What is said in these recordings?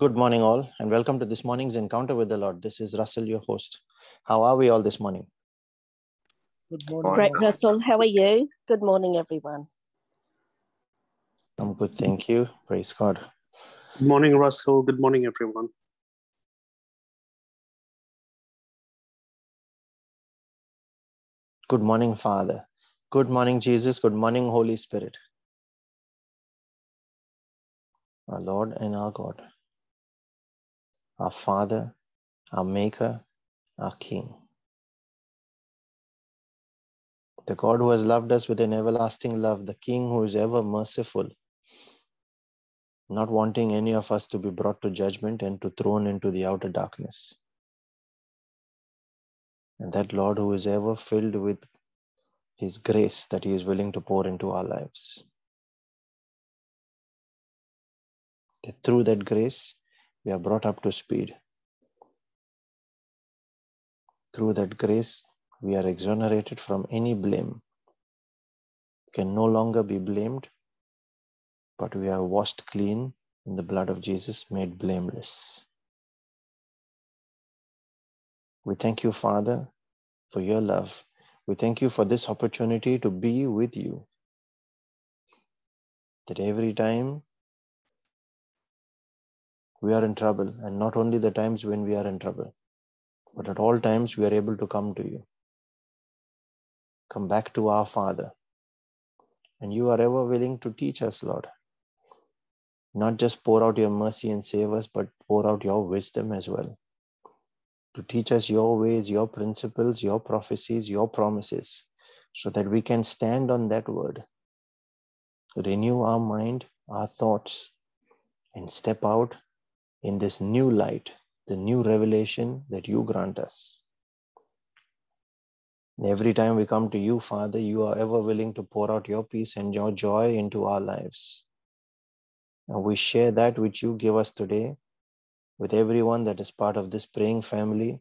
Good morning, all, and welcome to this morning's encounter with the Lord. This is Russell, your host. How are we all this morning? Good morning. Great. Russell. How are you? Good morning, everyone. I'm good, thank you. Praise God. Good morning, Russell. Good morning, everyone. Good morning, Father. Good morning, Jesus. Good morning, Holy Spirit. Our Lord and our God, our Father, our Maker, our King. The God who has loved us with an everlasting love, the King who is ever merciful, not wanting any of us to be brought to judgment and to thrown into the outer darkness. And that Lord who is ever filled with his grace that he is willing to pour into our lives. That through that grace, we are brought up to speed. Through that grace, we are exonerated from any blame. Can no longer be blamed, but we are washed clean in the blood of Jesus, made blameless. We thank you, Father, for your love. We thank you for this opportunity to be with you. That every time we are in trouble, and not only the times when we are in trouble, but at all times we are able to come to you. Come back to our Father. And you are ever willing to teach us, Lord. Not just pour out your mercy and save us, but pour out your wisdom as well. To teach us your ways, your principles, your prophecies, your promises, so that we can stand on that word, renew our mind, our thoughts, and step out in this new light, the new revelation that you grant us. And every time we come to you, Father, you are ever willing to pour out your peace and your joy into our lives. And we share that which you give us today with everyone that is part of this praying family,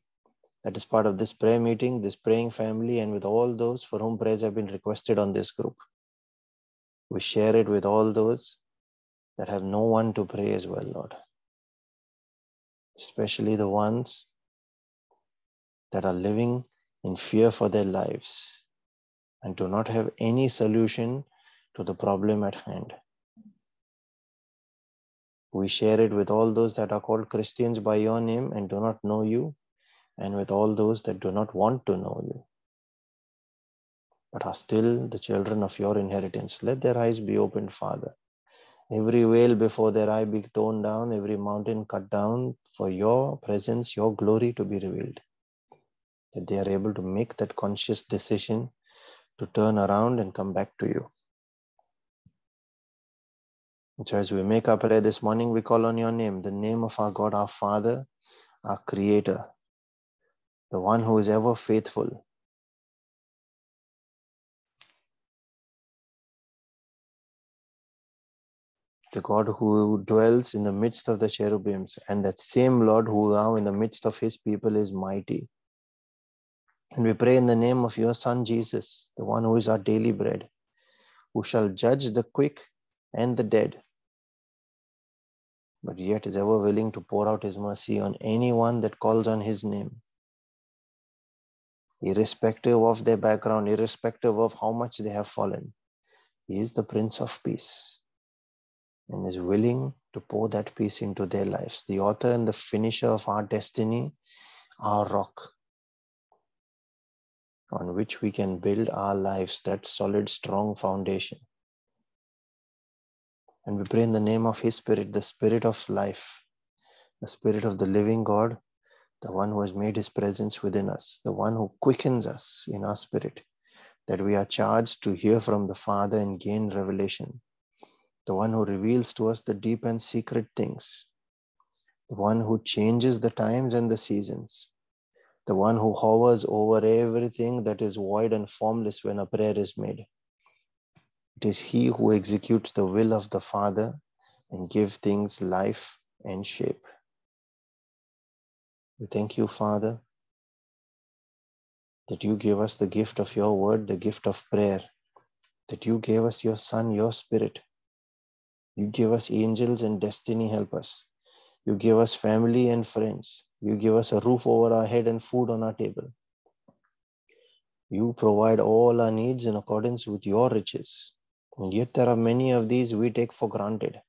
that is part of this prayer meeting, this praying family, and with all those for whom prayers have been requested on this group. We share it with all those that have no one to pray as well, Lord. Especially the ones that are living in fear for their lives and do not have any solution to the problem at hand. We share it with all those that are called Christians by your name and do not know you, and with all those that do not want to know you, but are still the children of your inheritance. Let their eyes be opened, Father. Every veil before their eye be torn down, every mountain cut down for your presence, your glory to be revealed. That they are able to make that conscious decision to turn around and come back to you. So, as we make our prayer this morning, we call on your name, the name of our God, our Father, our Creator, the one who is ever faithful. The God who dwells in the midst of the cherubims, and that same Lord who now in the midst of his people is mighty. And we pray in the name of your Son Jesus, the one who is our daily bread, who shall judge the quick and the dead but yet is ever willing to pour out his mercy on anyone that calls on his name, irrespective of their background, irrespective of how much they have fallen. He is the Prince of Peace and is willing to pour that peace into their lives. The author and the finisher of our destiny, our rock, on which we can build our lives, that solid, strong foundation. And we pray in the name of His Spirit, the Spirit of life, the Spirit of the living God, the one who has made His presence within us, the one who quickens us in our spirit, that we are charged to hear from the Father and gain revelation, the one who reveals to us the deep and secret things, the one who changes the times and the seasons, the one who hovers over everything that is void and formless when a prayer is made it is He who executes the will of the Father and gives things life and shape. We thank you, Father, that you gave us the gift of your word, the gift of prayer, that you gave us your Son, your Spirit. You give us angels and destiny help us. You give us family and friends. You give us a roof over our head and food on our table. You provide all our needs in accordance with your riches. And yet, there are many of these we take for granted.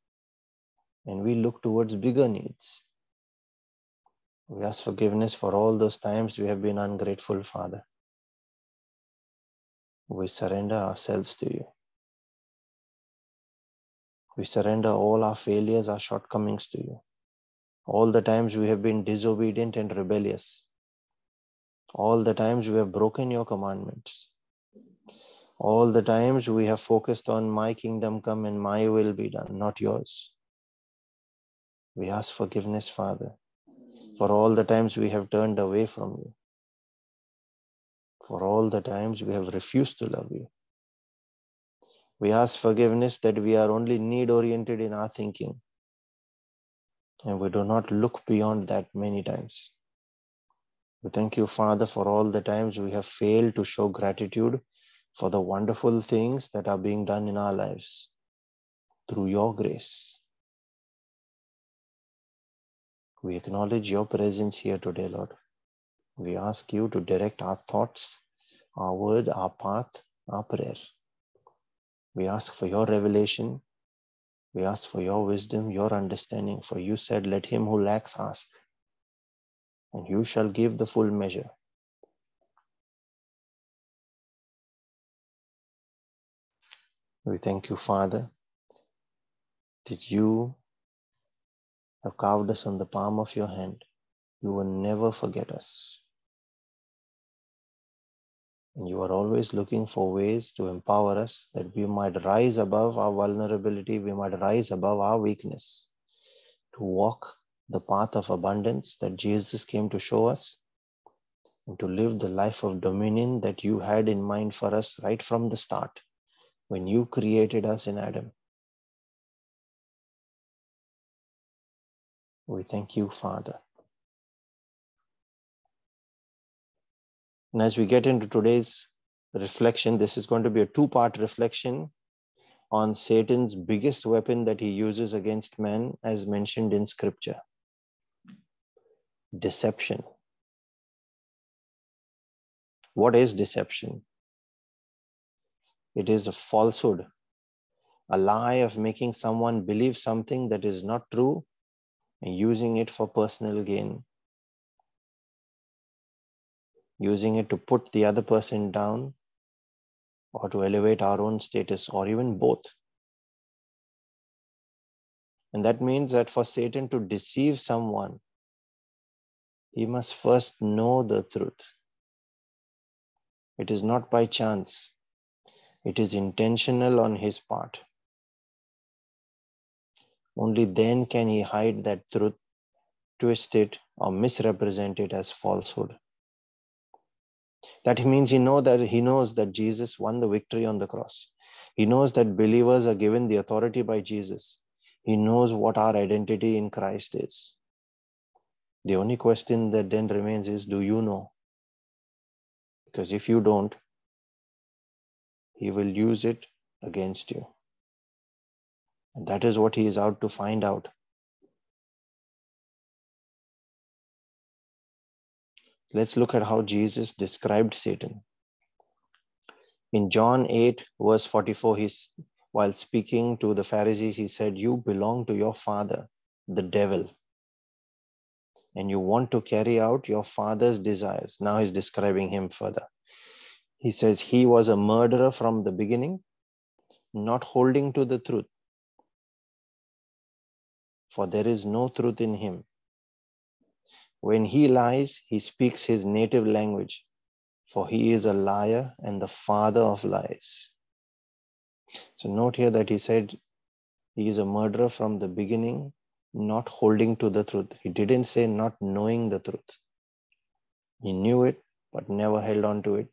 And we look towards bigger needs. We ask forgiveness for all those times we have been ungrateful, Father. We surrender ourselves to you. We surrender all our failures, our shortcomings to you. All the times we have been disobedient and rebellious. All the times we have broken your commandments. All the times we have focused on my kingdom come and my will be done, not yours. We ask forgiveness, Father, for all the times we have turned away from you, for all the times we have refused to love you. We ask forgiveness that we are only need oriented in our thinking and we do not look beyond that many times. We thank you, Father, for all the times we have failed to show gratitude for the wonderful things that are being done in our lives through your grace. We acknowledge your presence here today, Lord. We ask you to direct our thoughts, our word, our path, our prayer. We ask for your revelation. We ask for your wisdom, your understanding. For you said, Let him who lacks ask, and you shall give the full measure. We thank you, Father, that you have carved us on the palm of your hand. You will never forget us. And you are always looking for ways to empower us that we might rise above our vulnerability, we might rise above our weakness, to walk the path of abundance that Jesus came to show us, and to live the life of dominion that you had in mind for us right from the start when you created us in Adam. We thank you, Father. And as we get into today's reflection, this is going to be a two part reflection on Satan's biggest weapon that he uses against man, as mentioned in scripture deception. What is deception? It is a falsehood, a lie of making someone believe something that is not true and using it for personal gain, using it to put the other person down or to elevate our own status, or even both. And that means that for Satan to deceive someone, he must first know the truth. It is not by chance, it is intentional on his part. Only then can he hide that truth, twist it, or misrepresent it as falsehood. That means he know that he knows that Jesus won the victory on the cross. He knows that believers are given the authority by Jesus. He knows what our identity in Christ is. The only question that then remains is do you know? Because if you don't, he will use it against you. And that is what he is out to find out. Let's look at how Jesus described Satan. In John 8, verse 44, he's, while speaking to the Pharisees, he said, You belong to your father, the devil, and you want to carry out your father's desires. Now he's describing him further. He says, He was a murderer from the beginning, not holding to the truth, for there is no truth in him. When he lies, he speaks his native language, for he is a liar and the father of lies. So, note here that he said he is a murderer from the beginning, not holding to the truth. He didn't say not knowing the truth. He knew it, but never held on to it.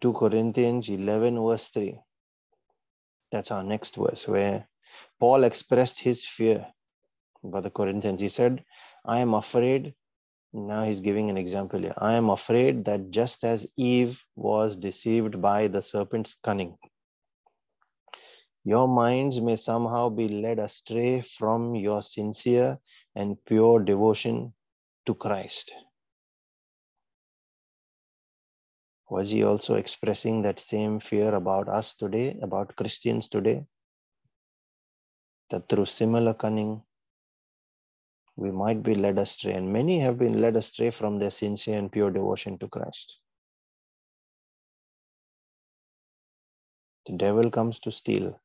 2 Corinthians 11, verse 3. That's our next verse where Paul expressed his fear by the Corinthians. He said, I am afraid. Now he's giving an example here. I am afraid that just as Eve was deceived by the serpent's cunning, your minds may somehow be led astray from your sincere and pure devotion to Christ. Was he also expressing that same fear about us today, about Christians today? That through similar cunning, we might be led astray, and many have been led astray from their sincere and pure devotion to Christ. The devil comes to steal.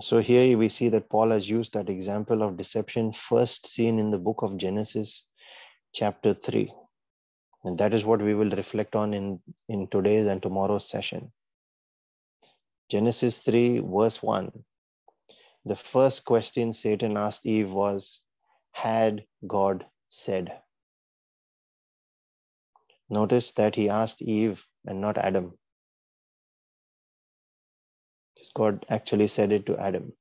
So here we see that Paul has used that example of deception first seen in the book of Genesis, chapter 3. And that is what we will reflect on in, in today's and tomorrow's session. Genesis 3, verse 1. The first question Satan asked Eve was, Had God said? Notice that he asked Eve and not Adam. God actually said it to Adam.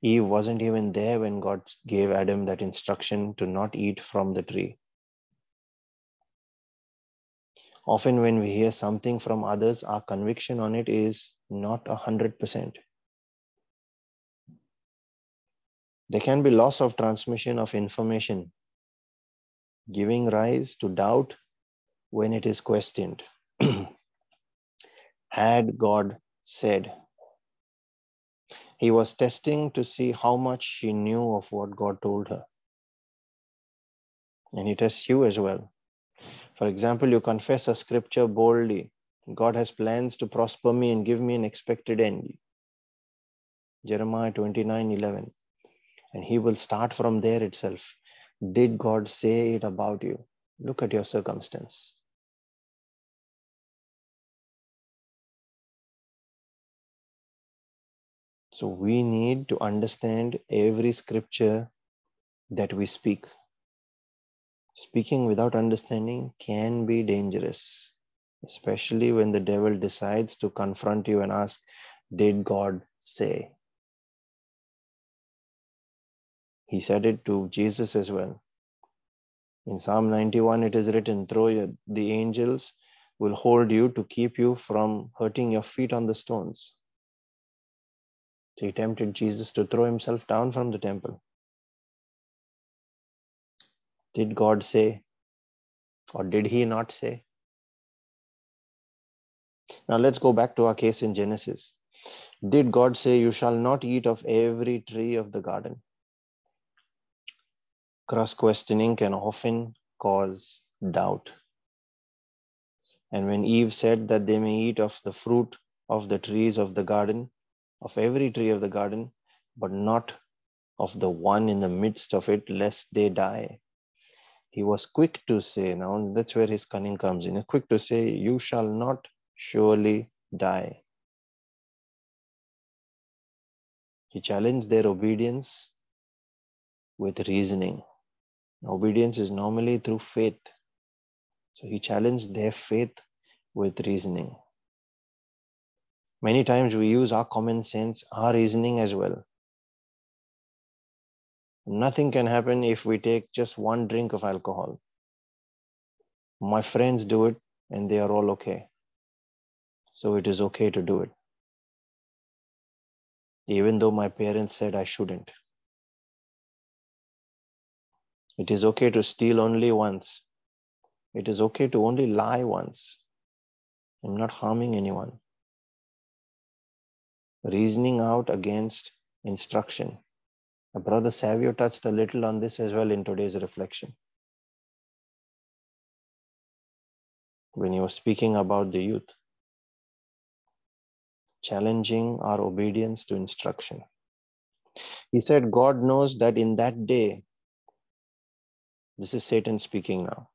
Eve wasn't even there when God gave Adam that instruction to not eat from the tree. Often, when we hear something from others, our conviction on it is not a hundred percent. There can be loss of transmission of information, giving rise to doubt when it is questioned. Had God said, he was testing to see how much she knew of what God told her. And he tests you as well. For example, you confess a scripture boldly. God has plans to prosper me and give me an expected end. Jeremiah 29 11. And he will start from there itself. Did God say it about you? Look at your circumstance. So we need to understand every scripture that we speak. Speaking without understanding can be dangerous, especially when the devil decides to confront you and ask, Did God say? He said it to Jesus as well. In Psalm 91, it is written, Through the angels will hold you to keep you from hurting your feet on the stones. So he tempted Jesus to throw himself down from the temple. Did God say? Or did he not say? Now let's go back to our case in Genesis. Did God say, You shall not eat of every tree of the garden? Cross questioning can often cause doubt. And when Eve said that they may eat of the fruit of the trees of the garden, of every tree of the garden, but not of the one in the midst of it, lest they die he was quick to say, now that's where his cunning comes in, quick to say, You shall not surely die. He challenged their obedience with reasoning. Obedience is normally through faith. So he challenged their faith with reasoning. Many times we use our common sense, our reasoning as well. Nothing can happen if we take just one drink of alcohol. My friends do it and they are all okay. So it is okay to do it. Even though my parents said I shouldn't. It is okay to steal only once. It is okay to only lie once. I'm not harming anyone. Reasoning out against instruction Uh, brother Savio touched a little on this as well in today's reflection. When he was speaking about the youth, challenging our obedience to instruction. He said, God knows that in that day, this is Satan speaking now.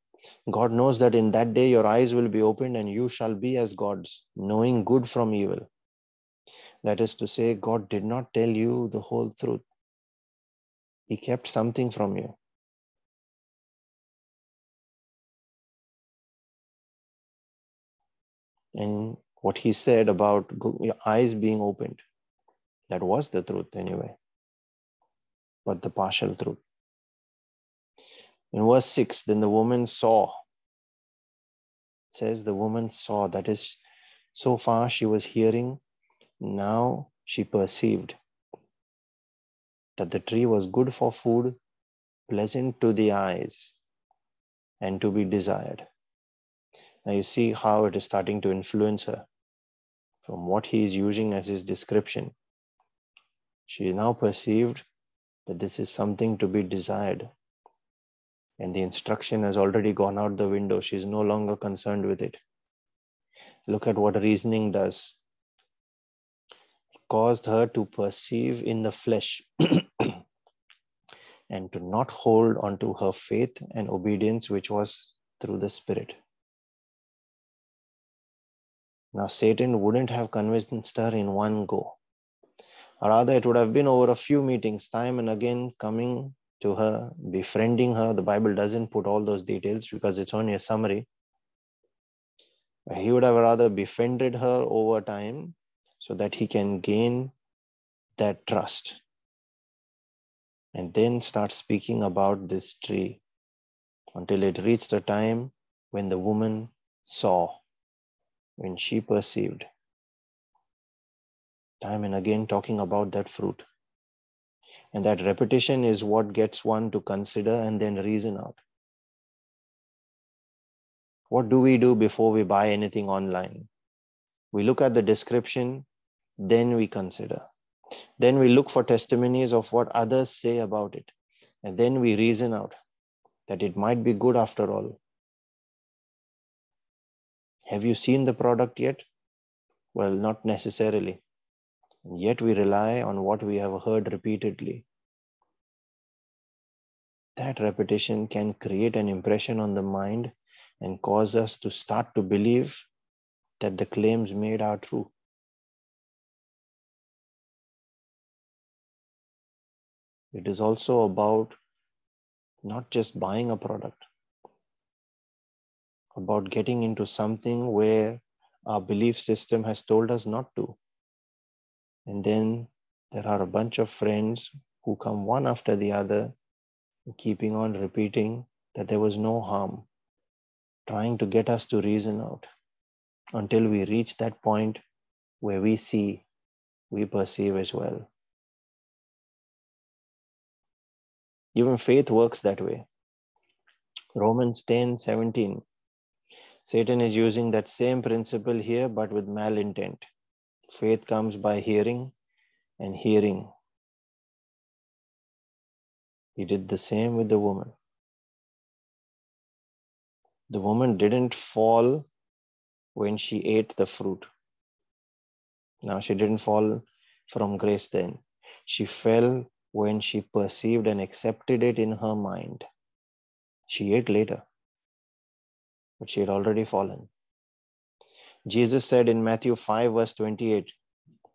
God knows that in that day your eyes will be opened and you shall be as gods, knowing good from evil. That is to say, God did not tell you the whole truth. He kept something from you. And what he said about your eyes being opened, that was the truth anyway, but the partial truth. In verse 6, then the woman saw. It says the woman saw, that is, So far, she was hearing, now she perceived that the tree was good for food, pleasant to the eyes, and to be desired. Now you see how it is starting to influence her from what he is using as his description. She now perceived that this is something to be desired. And the instruction has already gone out the window. She is no longer concerned with it. Look at what reasoning does. Caused her to perceive in the flesh and to not hold onto her faith and obedience, which was through the Spirit. Now, Satan wouldn't have convinced her in one go. Rather, it would have been over a few meetings, time and again, coming to her, befriending her. The Bible doesn't put all those details because it's only a summary. He would have rather befriended her over time so that he can gain that trust and then start speaking about this tree until it reached a time when the woman saw, when she perceived. Time and again, talking about that fruit. And that repetition is what gets one to consider and then reason out. What do we do before we buy anything online? We look at the description, then we consider. Then we look for testimonies of what others say about it. And then we reason out that it might be good after all. Have you seen the product yet? Well, not necessarily. Yet we rely on what we have heard repeatedly. That repetition can create an impression on the mind and cause us to start to believe that the claims made are true. It is also about not just buying a product, about getting into something where our belief system has told us not to. And then there are a bunch of friends who come one after the other, keeping on repeating that there was no harm, trying to get us to reason out until we reach that point where we see, we perceive as well. Even faith works that way. Romans 10 17. Satan is using that same principle here, but with malintent. Faith comes by hearing, and hearing. He did the same with the woman. The woman didn't fall when she ate the fruit. Now, she didn't fall from grace then. She fell when she perceived and accepted it in her mind. She ate later, but she had already fallen. Jesus said in Matthew 5, verse 28.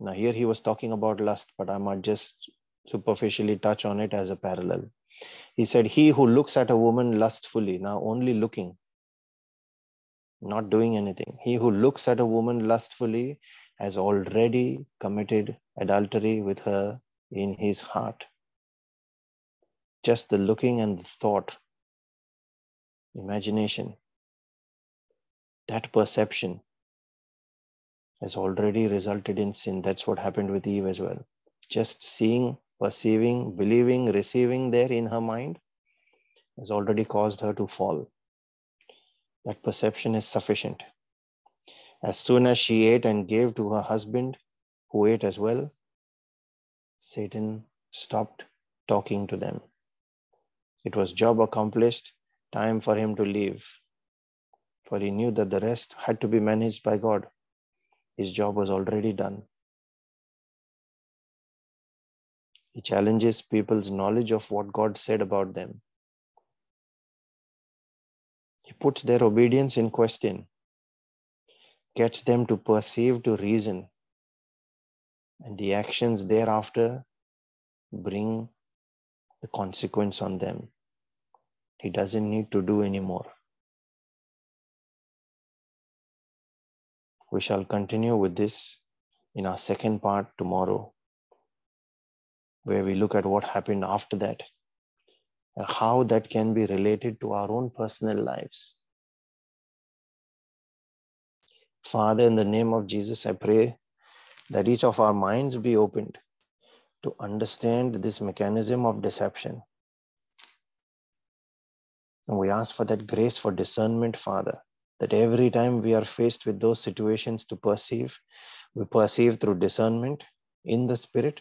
Now, here he was talking about lust, but I might just superficially touch on it as a parallel. He said, He who looks at a woman lustfully, now only looking, not doing anything, he who looks at a woman lustfully has already committed adultery with her in his heart. Just the looking and the thought, imagination, that perception has already resulted in sin. That's what happened with Eve as well. Just seeing, perceiving, believing, receiving there in her mind has already caused her to fall. That perception is sufficient. As soon as she ate and gave to her husband, who ate as well, Satan stopped talking to them. It was job accomplished, time for him to leave. For he knew that the rest had to be managed by God. His job was already done. He challenges people's knowledge of what God said about them. He puts their obedience in question, gets them to perceive, to reason, and the actions thereafter bring the consequence on them. He doesn't need to do anymore. We shall continue with this in our second part tomorrow, where we look at what happened after that how that can be related to our own personal lives. Father, in the name of Jesus, I pray that each of our minds be opened to understand this mechanism of deception. And we ask for that grace for discernment, Father, that every time we are faced with those situations to perceive, we perceive through discernment in the spirit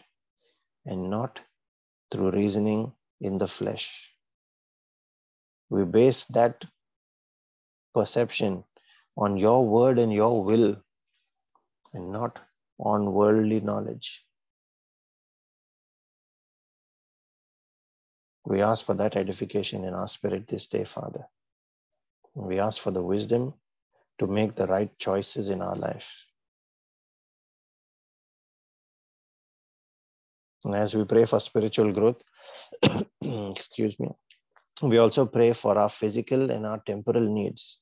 and not through reasoning in the flesh. We base that perception on your word and your will and not on worldly knowledge. We ask for that edification in our spirit this day, Father. We ask for the wisdom to make the right choices in our life. As we pray for spiritual growth, excuse me, we also pray for our physical and our temporal needs.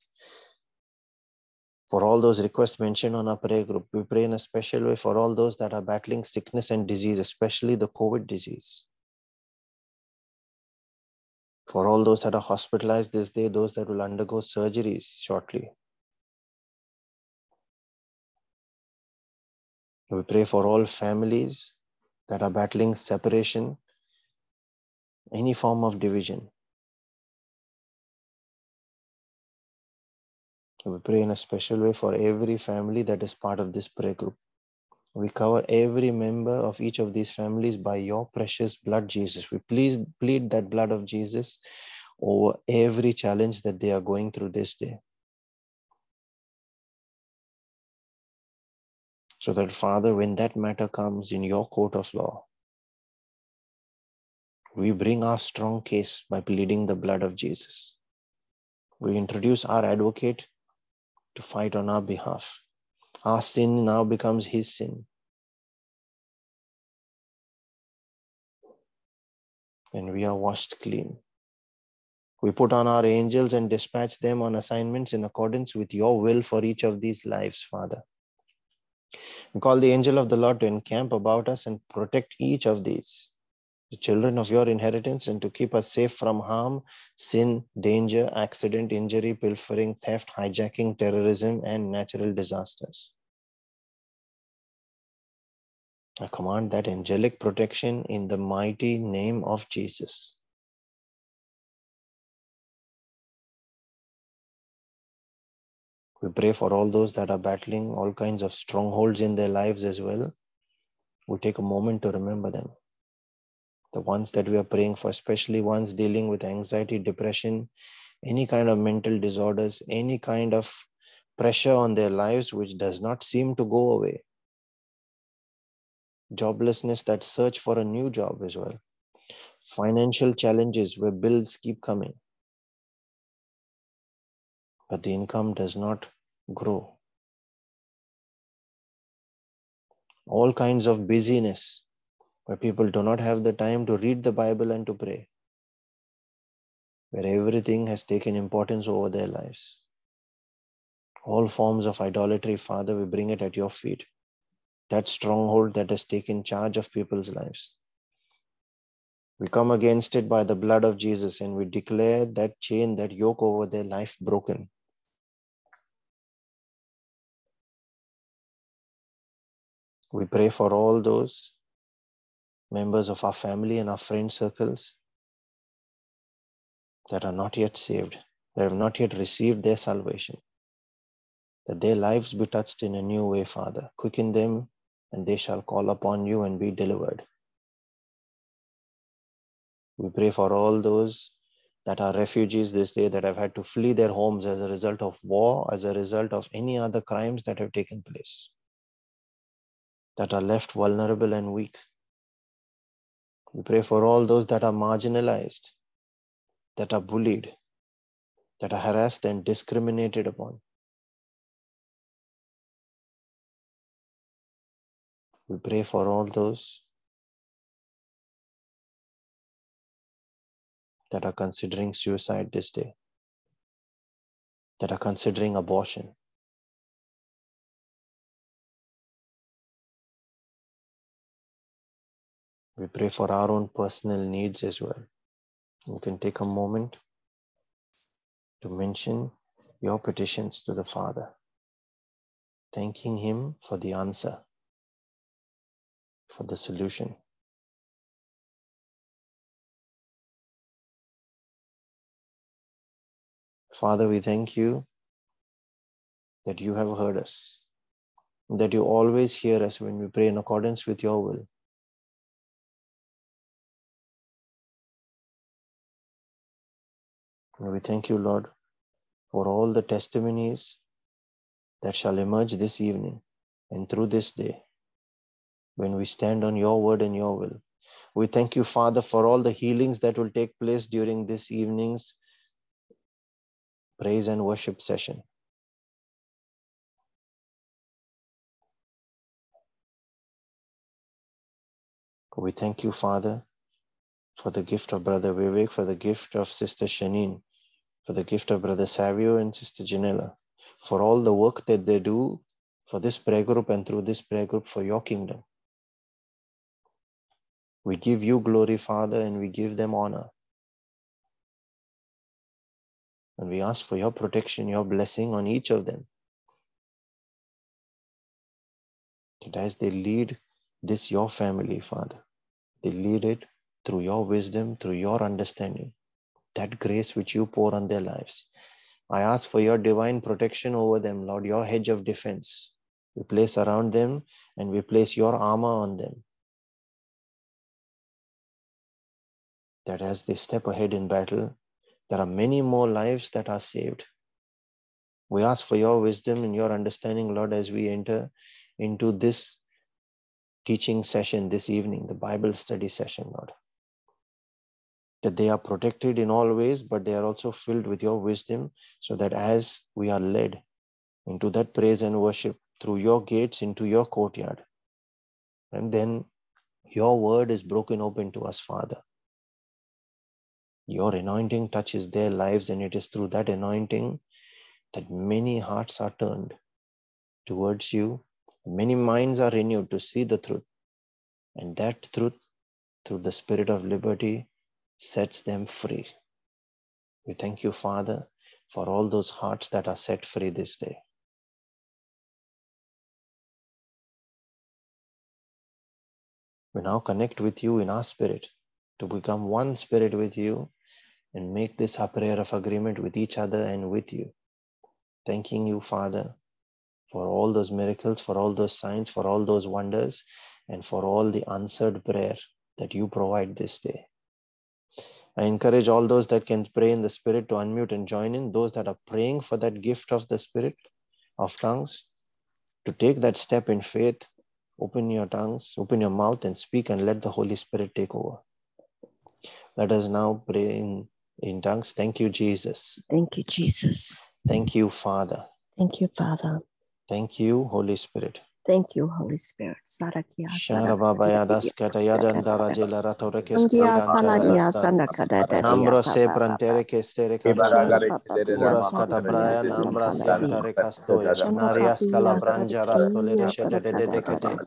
For all those requests mentioned on our prayer group, we pray in a special way for all those that are battling sickness and disease, especially the COVID disease. For all those that are hospitalized this day, those that will undergo surgeries shortly. We pray for all families that are battling separation, any form of division. We pray in a special way for every family that is part of this prayer group. We cover every member of each of these families by your precious blood, Jesus. We please plead that blood of Jesus over every challenge that they are going through this day. So that, Father, when that matter comes in your court of law, we bring our strong case by pleading the blood of Jesus. We introduce our advocate to fight on our behalf. Our sin now becomes his sin. And we are washed clean. We put on our angels and dispatch them on assignments in accordance with your will for each of these lives, Father. We call the angel of the Lord to encamp about us and protect each of these, the children of your inheritance, and to keep us safe from harm, sin, danger, accident, injury, pilfering, theft, hijacking, terrorism, and natural disasters. I command that angelic protection in the mighty name of Jesus. We pray for all those that are battling all kinds of strongholds in their lives as well. We take a moment to remember them. The ones that we are praying for, especially ones dealing with anxiety, depression, any kind of mental disorders, any kind of pressure on their lives which does not seem to go away. Joblessness that search for a new job as well. Financial challenges where bills keep coming but the income does not grow. All kinds of busyness where people do not have the time to read the Bible and to pray, where everything has taken importance over their lives. All forms of idolatry, Father, we bring it at your feet. That stronghold that has taken charge of people's lives. We come against it by the blood of Jesus and we declare that chain, that yoke over their life broken. We pray for all those members of our family and our friend circles that are not yet saved, that have not yet received their salvation, that their lives be touched in a new way, Father. Quicken them, and they shall call upon you and be delivered. We pray for all those that are refugees this day that have had to flee their homes as a result of war, as a result of any other crimes that have taken place that are left vulnerable and weak. We pray for all those that are marginalized, that are bullied, that are harassed and discriminated upon. We pray for all those that are considering suicide this day, that are considering abortion, We pray for our own personal needs as well. You can take a moment to mention your petitions to the Father. thanking Him for the answer, for the solution. Father, we thank you that you have heard us, that you always hear us when we pray in accordance with your will. And we thank you, Lord, for all the testimonies that shall emerge this evening and through this day when we stand on your word and your will. We thank you, Father, for all the healings that will take place during this evening's praise and worship session. We thank you, Father, for the gift of Brother Vivek, for the gift of Sister Shanine, for the gift of Brother Savio and Sister Janella, for all the work that they do for this prayer group and through this prayer group for your kingdom. We give you glory, Father, and we give them honor. And we ask for your protection, your blessing on each of them. That as they lead this, your family, Father, they lead it through your wisdom, through your understanding, that grace which you pour on their lives. I ask for your divine protection over them, Lord, your hedge of defense. We place around them and we place your armor on them. That as they step ahead in battle, there are many more lives that are saved. We ask for your wisdom and your understanding, Lord, as we enter into this teaching session this evening, the Bible study session, Lord. That they are protected in all ways, but they are also filled with your wisdom, so that as we are led into that praise and worship through your gates into your courtyard, and then your word is broken open to us, Father. Your anointing touches their lives, and it is through that anointing that many hearts are turned towards you. Many minds are renewed to see the truth. And that truth, through the Spirit of liberty, sets them free. We thank you, Father, for all those hearts that are set free this day. We now connect with you in our spirit to become one spirit with you and make this a prayer of agreement with each other and with you. Thanking you, Father, for all those miracles, for all those signs, for all those wonders, and for all the answered prayer that you provide this day. I encourage all those that can pray in the Spirit to unmute and join in, those that are praying for that gift of the Spirit of tongues, to take that step in faith. Open your tongues, open your mouth, and speak, and let the Holy Spirit take over. Let us now pray in, in tongues. Thank you, Jesus. Thank you, Jesus. Thank you, Father. Thank you, Father. Thank you, Holy Spirit. Thank you, Holy Spirit. Sarakia Sharababaya daskata yadandara jelara toreke Andia stridantara saladia rasta. sana kada da Ambro se prantere che stere Ibaragare catua. Uras catabraia nambra siantare castoia. Marias calabrangia rastole rescete de decate.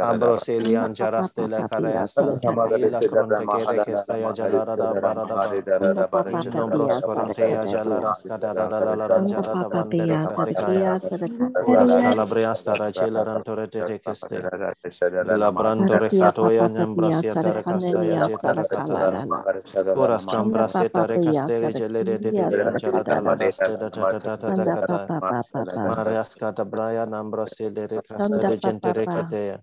Ambro selian jaraste la careas. Ila cronte kere che stai jalara da baradaba. Nombros corotea jalaras cadada da la ranjara da bandere catecaia. Uras calabria stara celeran torete keste. La brando recatoia nembrasia tare castaya jetara catara. Kuras cambra setare castere gelere de dianjara dalla raste da da da da da da Marias cata braia nambrasia de castere gentere catea.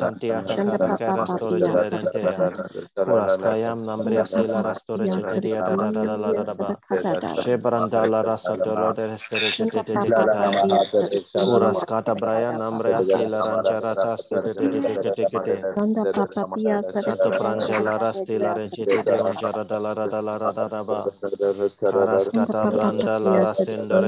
santia kakara karastore celerente nambria sila rastore celeria da da da da shebranda la rasa dolo de restere cete de braya nambria sila rancara tas de de de pranja la rasti la renci de rada rancara da la da da la da da ba kuras kata branda la rasin de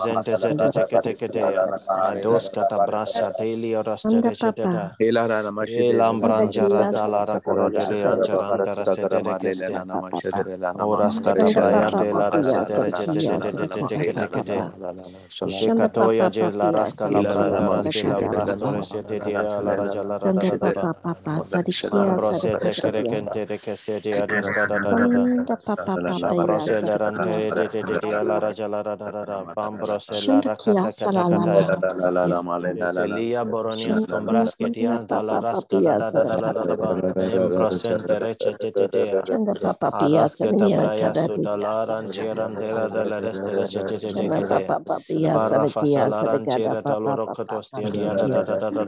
Presente se dos pia Sato prangela rasti la da da da. Ah. Da da da da da ja la ra tore ste ya. Cambro se le restere se te re che te che te. Da la la da da da. Krante rase te restere se te te te te. Ah, raste lo prantore katao yancha la rasta te te te ste.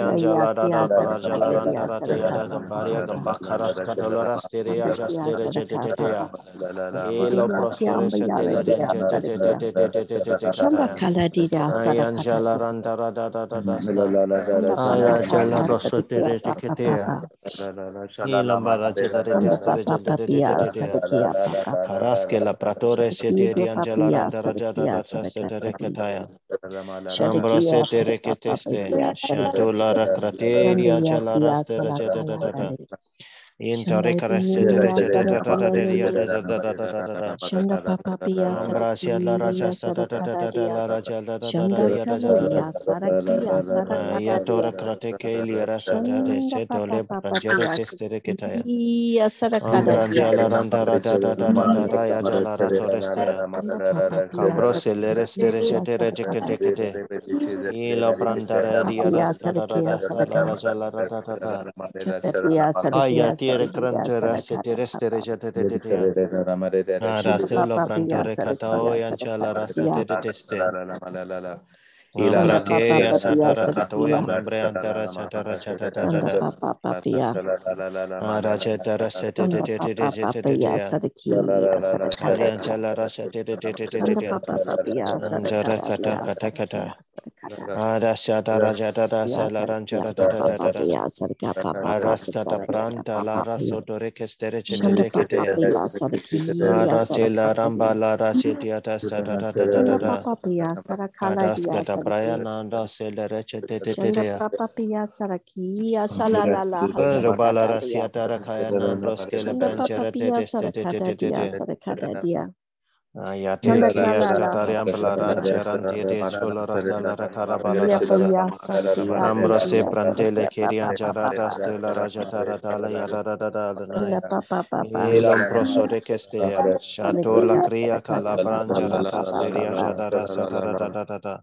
Ambrate ya satara katao ya nambre antara satara chata da da. Ah, te te te te la rasa te te te te te te te. Kaladida Sarajala Ayati tiere crante raste tereste rejete de de de raste lo crante recata o yanchala raste de de teste Arasela ramba Brayananda Selera Chetetetea. Papapia Sarakia Salalala. Rabala Rasiata Rakayana Rostela Branchera Tetestetetetea. Ayate Kias Katariam Blara Cherantia Sola Rasala Rakarabala Ambra Se Prantele Kirian Jarata Stella Rajatara Dala Yarada Elam Proso de Kestia Shato La Cria Calabran Jarata Steria Jadara Satara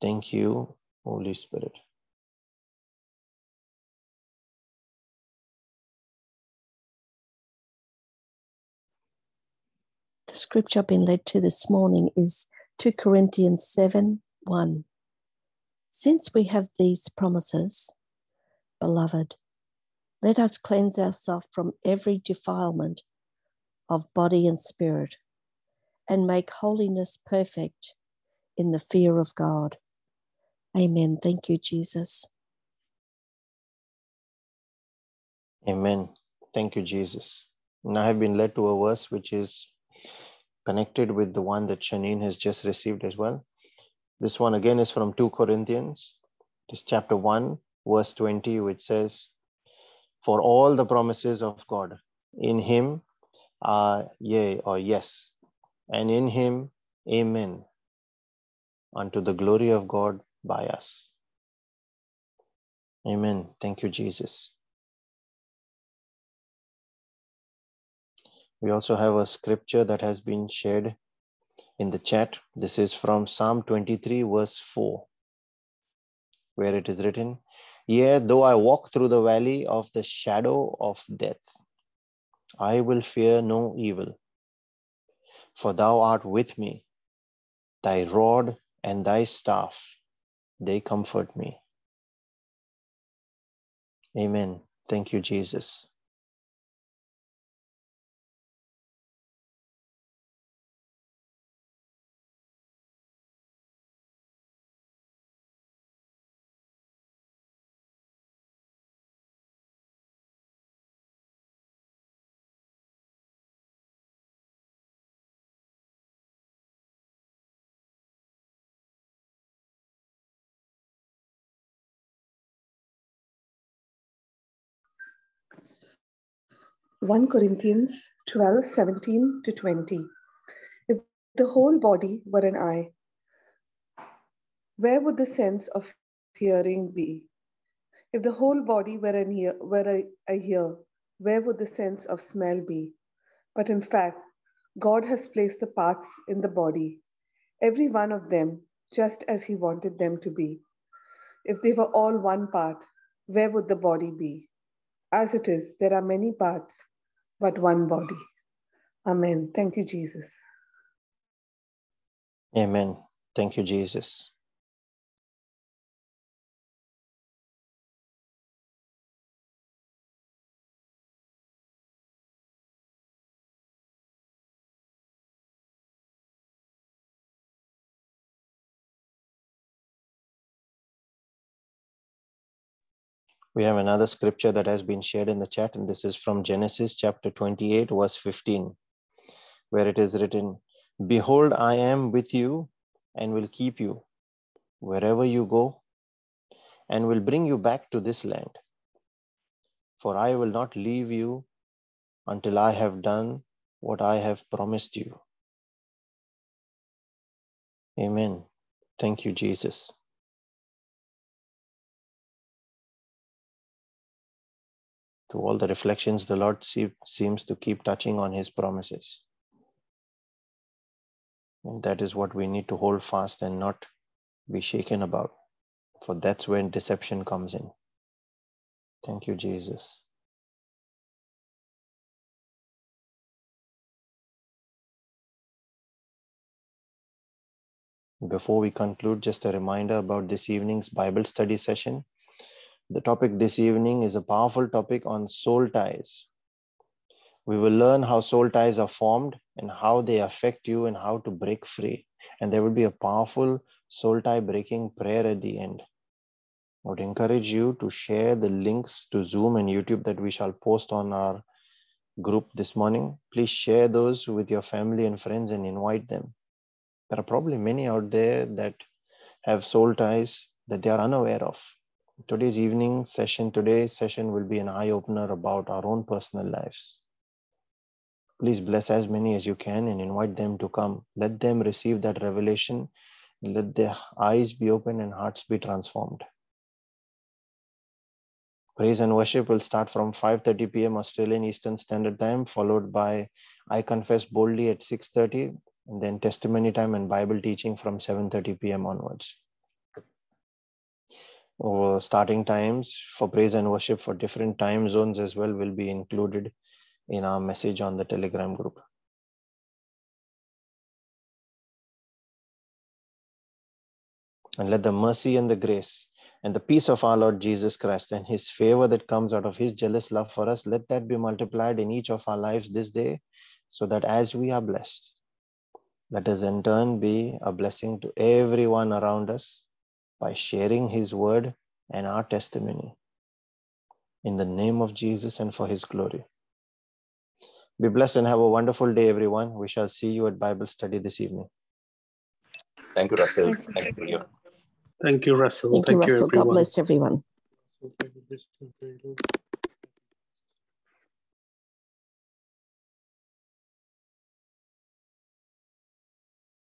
Thank you, Holy Spirit. The scripture I've been led to this morning is 2 Corinthians 7 1. Since we have these promises, beloved, let us cleanse ourselves from every defilement of body and spirit and make holiness perfect in the fear of God. Amen. Thank you, Jesus. Amen. Thank you, Jesus. And I have been led to a verse which is connected with the one that Shanine has just received as well. This one again is from 2 Corinthians, this chapter 1, verse 20, which says, For all the promises of God in him are yea or yes, and in him amen, unto the glory of God by us. Amen. Thank you, Jesus. We also have a scripture that has been shared in the chat. This is from Psalm 23, verse 4, where it is written, Yea, though I walk through the valley of the shadow of death, I will fear no evil, for thou art with me. Thy rod and thy staff, they comfort me. Amen. Thank you, Jesus. One Corinthians 12, 17 to 20. If the whole body were an eye, where would the sense of hearing be? If the whole body were an ear, were a, a ear, where would the sense of smell be? But in fact, God has placed the parts in the body, every one of them just as He wanted them to be. If they were all one part, where would the body be? As it is, there are many parts, but one body. Amen. Thank you, Jesus. Amen. Thank you, Jesus. We have another scripture that has been shared in the chat, and this is from Genesis chapter 28, verse 15, where it is written, Behold, I am with you and will keep you wherever you go, and will bring you back to this land. For I will not leave you until I have done what I have promised you. Amen. Thank you, Jesus. To all the reflections, the Lord see, seems to keep touching on his promises. And that is what we need to hold fast and not be shaken about. For that's when deception comes in. Thank you, Jesus. Before we conclude, just a reminder about this evening's Bible study session. The topic this evening is a powerful topic on soul ties. We will learn how soul ties are formed and how they affect you and how to break free. And there will be a powerful soul tie breaking prayer at the end. I would encourage you to share the links to Zoom and YouTube that we shall post on our group this morning. Please share those with your family and friends and invite them. There are probably many out there that have soul ties that they are unaware of. Today's evening session, today's session will be an eye opener about our own personal lives. Please bless as many as you can and invite them to come. Let them receive that revelation. Let their eyes be open and hearts be transformed. Praise and worship will start from 5:30 p.m. Australian Eastern Standard Time, followed by I Confess Boldly at 6:30, and then testimony time and Bible teaching from 7:30 p.m. onwards. Or starting times for praise and worship for different time zones as well will be included in our message on the Telegram group. And let the mercy and the grace and the peace of our Lord Jesus Christ and his favor that comes out of his jealous love for us, let that be multiplied in each of our lives this day, so that as we are blessed, Let us in turn be a blessing to everyone around us by sharing His word and our testimony. In the name of Jesus and for His glory. Be blessed and have a wonderful day, everyone. We shall see you at Bible study this evening. Thank you, Russell. Thank you. Thank you. Thank you, Russell. Thank you, Russell. God bless everyone. everyone.